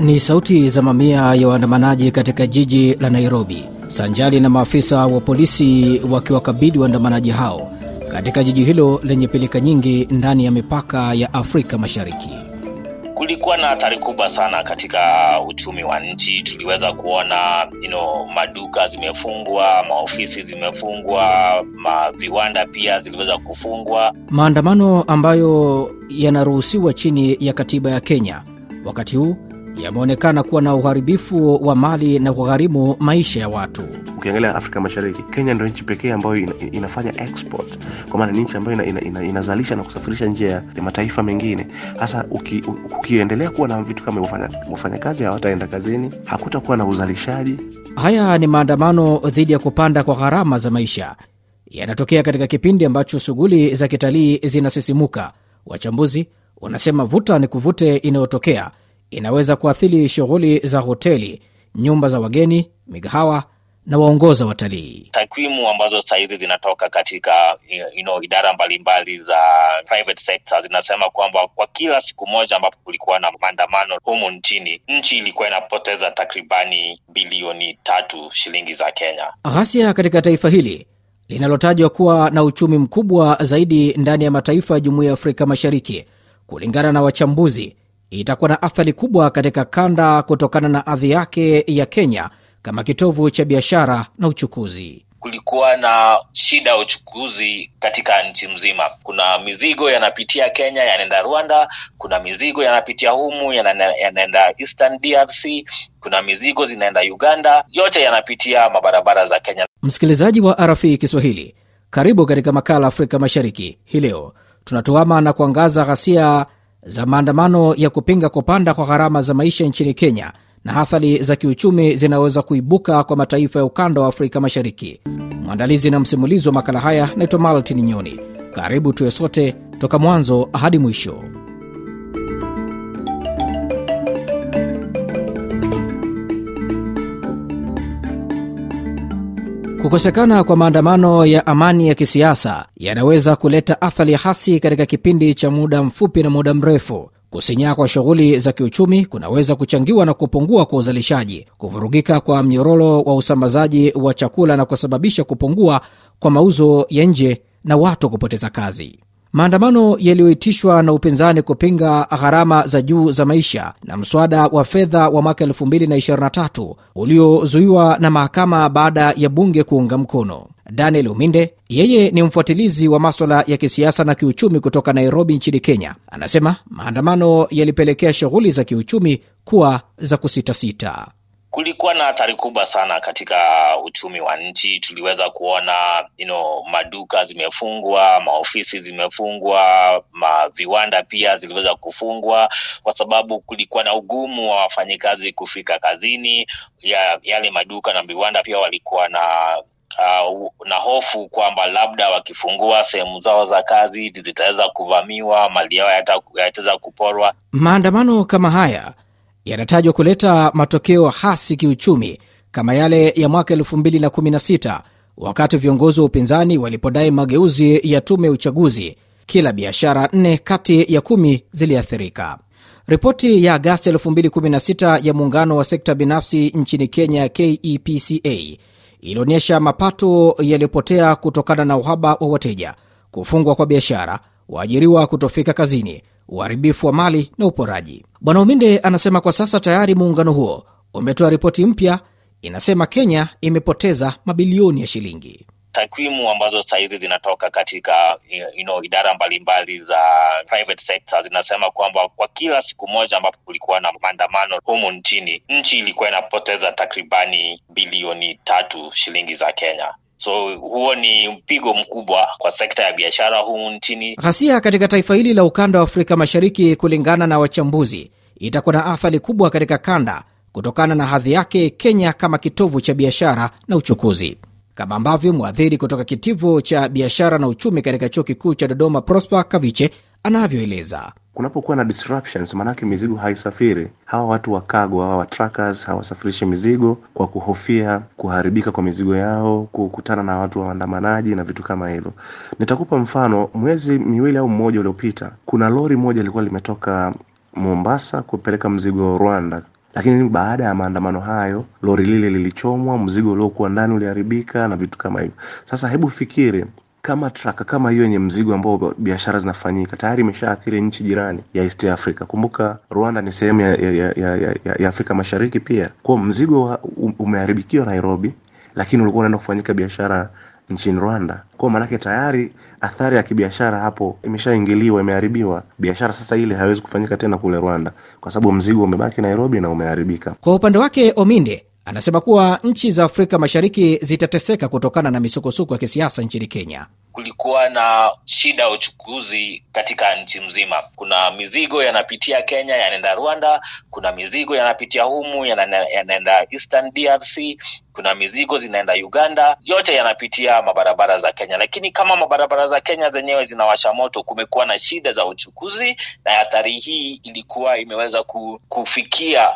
Ni sauti za mamia ya waandamanaji katika jiji la Nairobi, sanjali na maafisa wa polisi wakiwakabidi waandamanaji hao katika jiji hilo lenye pilika nyingi ndani ya mipaka ya Afrika Mashariki. Kulikuwa na hatari kubwa sana katika uchumi wa nchi. Tuliweza kuona you know, maduka zimefungwa, maofisi zimefungwa, ma viwanda pia ziliweza kufungwa. Maandamano ambayo yanaruhusiwa chini ya katiba ya Kenya wakati huu yameonekana kuwa na uharibifu wa mali na kugharimu maisha ya watu. Ukiangalia Afrika Mashariki, Kenya ndio nchi pekee ambayo ina, inafanya export, kwa maana ni nchi ambayo ina, ina, ina, inazalisha na kusafirisha nje ya mataifa mengine. Hasa uki, ukiendelea kuwa na vitu kama wafanyakazi hawataenda kazini, hakutakuwa na uzalishaji. Haya ni maandamano dhidi ya kupanda kwa gharama za maisha, yanatokea katika kipindi ambacho shughuli za kitalii zinasisimuka. Wachambuzi wanasema vuta ni kuvute inayotokea inaweza kuathiri shughuli za hoteli, nyumba za wageni, migahawa na waongoza watalii. Takwimu ambazo sahizi zinatoka katika you know, idara mbalimbali za private sector zinasema kwamba kwa kila siku moja ambapo kulikuwa na maandamano humu nchini, nchi ilikuwa inapoteza takribani bilioni tatu shilingi za Kenya. Ghasia katika taifa hili linalotajwa kuwa na uchumi mkubwa zaidi ndani ya mataifa ya Jumuiya ya Afrika Mashariki, kulingana na wachambuzi itakuwa na athari kubwa katika kanda kutokana na ardhi yake ya Kenya kama kitovu cha biashara na uchukuzi. Kulikuwa na shida ya uchukuzi katika nchi mzima. Kuna mizigo yanapitia Kenya yanaenda Rwanda, kuna mizigo yanapitia humu yanaenda Eastern DRC, kuna mizigo zinaenda Uganda, yote yanapitia mabarabara za Kenya. Msikilizaji wa RFI Kiswahili, karibu katika makala Afrika Mashariki. Hii leo tunatuama na kuangaza ghasia za maandamano ya kupinga kupanda kwa gharama za maisha nchini Kenya na athari za kiuchumi zinaweza kuibuka kwa mataifa ya ukanda wa Afrika Mashariki. Mwandalizi na msimulizi wa makala haya naitwa Maltin Nyoni. Karibu tuwe sote toka mwanzo hadi mwisho. Kukosekana kwa maandamano ya amani ya kisiasa yanaweza kuleta athari hasi katika kipindi cha muda mfupi na muda mrefu. Kusinyaa kwa shughuli za kiuchumi kunaweza kuchangiwa na kupungua kwa uzalishaji, kuvurugika kwa mnyororo wa usambazaji wa chakula na kusababisha kupungua kwa mauzo ya nje na watu kupoteza kazi. Maandamano yaliyoitishwa na upinzani kupinga gharama za juu za maisha na mswada wa fedha wa mwaka 2023 uliozuiwa na mahakama baada ya bunge kuunga mkono. Daniel Uminde, yeye ni mfuatilizi wa maswala ya kisiasa na kiuchumi kutoka Nairobi nchini Kenya, anasema maandamano yalipelekea shughuli za kiuchumi kuwa za kusitasita. Kulikuwa na athari kubwa sana katika uchumi wa nchi. Tuliweza kuona you know, maduka zimefungwa, maofisi zimefungwa, maviwanda pia ziliweza kufungwa kwa sababu kulikuwa na ugumu wa wafanyikazi kufika kazini. Ya, yale maduka na viwanda pia walikuwa na Uh, na hofu kwamba labda wakifungua sehemu zao za kazi zitaweza kuvamiwa, mali yao yataweza kuporwa. Maandamano kama haya yanatajwa kuleta matokeo hasi kiuchumi kama yale ya mwaka 2016 wakati viongozi wa upinzani walipodai mageuzi ya tume ya uchaguzi. Kila biashara nne kati ya kumi ziliathirika. Ripoti ya Agasti 2016 ya muungano wa sekta binafsi nchini Kenya, KEPCA, ilionyesha mapato yaliyopotea kutokana na uhaba wa wateja, kufungwa kwa biashara, waajiriwa kutofika kazini, uharibifu wa mali na uporaji. Bwana Uminde anasema kwa sasa tayari muungano huo umetoa ripoti mpya inasema Kenya imepoteza mabilioni ya shilingi. Takwimu ambazo sahizi zinatoka katika you know, idara mbalimbali za private sector zinasema kwamba kwa kila siku moja ambapo kulikuwa na maandamano humu nchini, nchi ilikuwa inapoteza takribani bilioni tatu shilingi za Kenya. So huo ni mpigo mkubwa kwa sekta ya biashara humu nchini. Ghasia katika taifa hili la ukanda wa Afrika Mashariki, kulingana na wachambuzi, itakuwa na athari kubwa katika kanda kutokana na hadhi yake Kenya kama kitovu cha biashara na uchukuzi, kama ambavyo mwadhiri kutoka kitivo cha biashara na uchumi katika chuo kikuu cha Dodoma, Prosper Kaviche, anavyoeleza. Kunapokuwa na disruptions, maanake mizigo haisafiri. Hawa watu wa cargo, hawa wa truckers hawasafirishi mizigo kwa kuhofia kuharibika kwa mizigo yao, kukutana na watu waandamanaji na vitu kama hivyo. Nitakupa mfano, mwezi miwili au mmoja uliopita, kuna lori moja lilikuwa limetoka Mombasa kupeleka mzigo Rwanda lakini baada ya maandamano hayo lori lile lilichomwa, mzigo uliokuwa ndani uliharibika na vitu kama hivyo. Sasa hebu fikiri kama traka kama hiyo yenye mzigo ambao biashara zinafanyika tayari imeshaathiri nchi jirani ya East Africa. Kumbuka Rwanda ni sehemu ya, ya, ya, ya, ya, Afrika Mashariki pia. Kwa mzigo umeharibikiwa Nairobi, lakini ulikuwa unaenda kufanyika biashara nchini Rwanda. Kwa maanake tayari athari ya kibiashara hapo imeshaingiliwa, imeharibiwa. Biashara sasa ile haiwezi kufanyika tena kule Rwanda kwa sababu mzigo umebaki Nairobi na umeharibika. Kwa upande wake, Ominde anasema kuwa nchi za Afrika Mashariki zitateseka kutokana na misukosuko ya kisiasa nchini Kenya. Kulikuwa na shida ya uchukuzi katika nchi mzima. Kuna mizigo yanapitia Kenya yanaenda Rwanda, kuna mizigo yanapitia humu yanaenda Eastern DRC, kuna mizigo zinaenda Uganda, yote yanapitia mabarabara za Kenya. Lakini kama mabarabara za Kenya zenyewe zinawasha moto, kumekuwa na shida za uchukuzi, na athari hii ilikuwa imeweza kufikia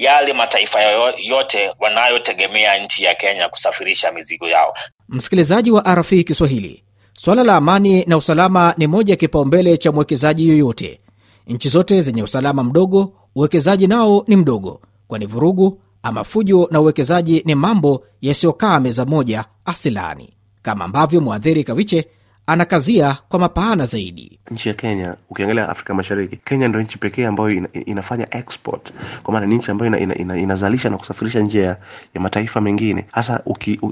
yale mataifa yote wanayotegemea nchi ya Kenya kusafirisha mizigo yao. Msikilizaji wa RFI Kiswahili, swala la amani na usalama ni moja ya kipaumbele cha mwekezaji yoyote. Nchi zote zenye usalama mdogo, uwekezaji nao ni mdogo, kwani vurugu ama fujo na uwekezaji ni mambo yasiyokaa meza moja asilani, kama ambavyo mwadhiri Kawiche anakazia kwa mapana zaidi. Nchi ya Kenya, ukiangalia Afrika Mashariki, Kenya ndio nchi pekee ambayo ina, inafanya export, kwa maana ni nchi ambayo ina, ina, ina, inazalisha na kusafirisha nje ya mataifa mengine. Hasa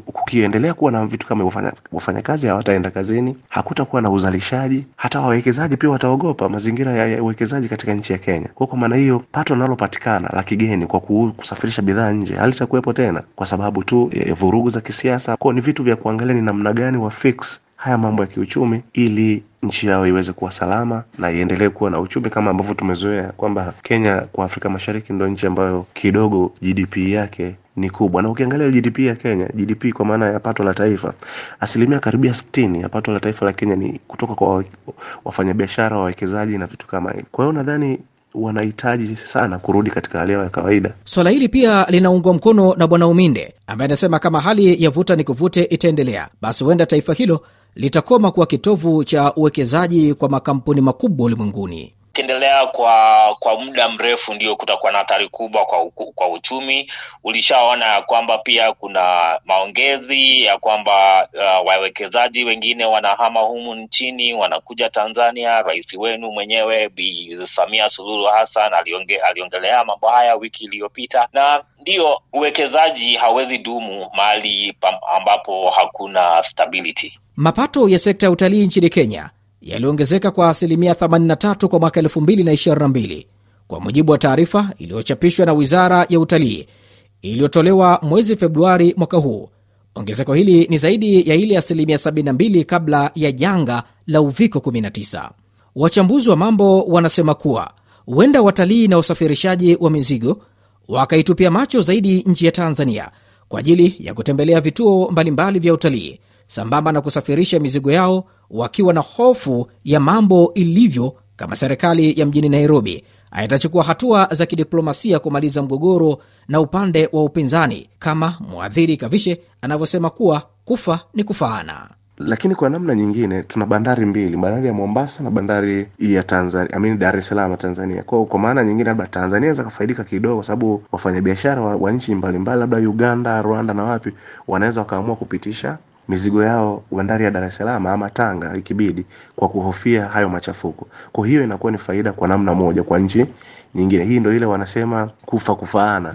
ukiendelea kuwa na vitu kama wafanyakazi hawataenda kazini, hakutakuwa na uzalishaji, hata wawekezaji pia wataogopa mazingira ya uwekezaji katika nchi ya Kenya. Kwa kwa maana hiyo pato linalopatikana la kigeni kwa kusafirisha bidhaa nje halitakuwepo tena kwa sababu tu ya vurugu za kisiasa. Kwao ni vitu vya kuangalia ni namna gani wa fix haya mambo ya kiuchumi ili nchi yao iweze kuwa salama na iendelee kuwa na uchumi kama ambavyo tumezoea kwamba Kenya kwa Afrika Mashariki ndo nchi ambayo kidogo GDP yake ni kubwa, na ukiangalia GDP ya Kenya, GDP kwa maana ya pato la taifa, asilimia karibia sitini ya pato la taifa la Kenya ni kutoka kwa wafanyabiashara, wawekezaji na vitu kama hivi. Kwa hiyo nadhani wanahitaji sana kurudi katika hali yao ya kawaida. Swala hili pia linaungwa mkono na Bwana Uminde ambaye anasema kama hali ya vuta ni kuvute itaendelea, basi huenda taifa hilo litakoma kuwa kitovu cha uwekezaji kwa makampuni makubwa ulimwenguni. Ukiendelea kwa kwa muda mrefu, ndio kutakuwa na hatari kubwa kwa, kwa uchumi. Ulishaona ya kwamba pia kuna maongezi ya kwamba uh, wawekezaji wengine wanahama humu nchini wanakuja Tanzania. Rais wenu mwenyewe Bi Samia Suluhu Hassan alionge, aliongelea mambo haya wiki iliyopita, na ndiyo uwekezaji hawezi dumu mahali ambapo hakuna stability. Mapato ya sekta ya utalii nchini Kenya yaliongezeka kwa asilimia 83 kwa mwaka 2022 kwa mujibu wa taarifa iliyochapishwa na wizara ya utalii iliyotolewa mwezi Februari mwaka huu. Ongezeko hili ni zaidi ya ile asilimia 72 kabla ya janga la uviko 19. Wachambuzi wa mambo wanasema kuwa huenda watalii na usafirishaji wa mizigo wakaitupia macho zaidi nchi ya Tanzania kwa ajili ya kutembelea vituo mbalimbali vya utalii sambamba na kusafirisha mizigo yao wakiwa na hofu ya mambo ilivyo kama serikali ya mjini Nairobi haitachukua hatua za kidiplomasia kumaliza mgogoro na upande wa upinzani, kama mwadhiri Kavishe anavyosema kuwa kufa ni kufaana. Lakini kwa namna nyingine tuna bandari mbili, bandari ya Mombasa na bandari ya Tanzania, amini Dar es Salaam Tanzania. Kwa kwa maana nyingine, labda Tanzania inaweza kafaidika kidogo, kwa sababu wafanyabiashara wa, wa nchi mbalimbali, labda Uganda, Rwanda na wapi, wanaweza wakaamua kupitisha mizigo yao bandari ya Dar es Salaam ama Tanga ikibidi, kwa kuhofia hayo machafuko. Kwa hiyo inakuwa ni faida kwa namna moja kwa nchi nyingine. Hii ndo ile wanasema kufa kufaana.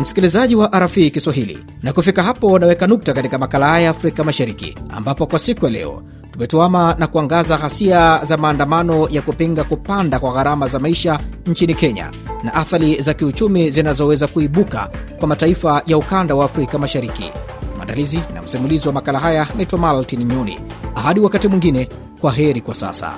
Msikilizaji wa RFI Kiswahili, na kufika hapo naweka nukta katika makala haya ya Afrika Mashariki, ambapo kwa siku ya leo tumetuama na kuangaza ghasia za maandamano ya kupinga kupanda kwa gharama za maisha nchini Kenya na athari za kiuchumi zinazoweza kuibuka kwa mataifa ya ukanda wa Afrika Mashariki. Mwandalizi na msimulizi wa makala haya naitwa Maltin Nyoni. Hadi wakati mwingine, kwa heri kwa sasa.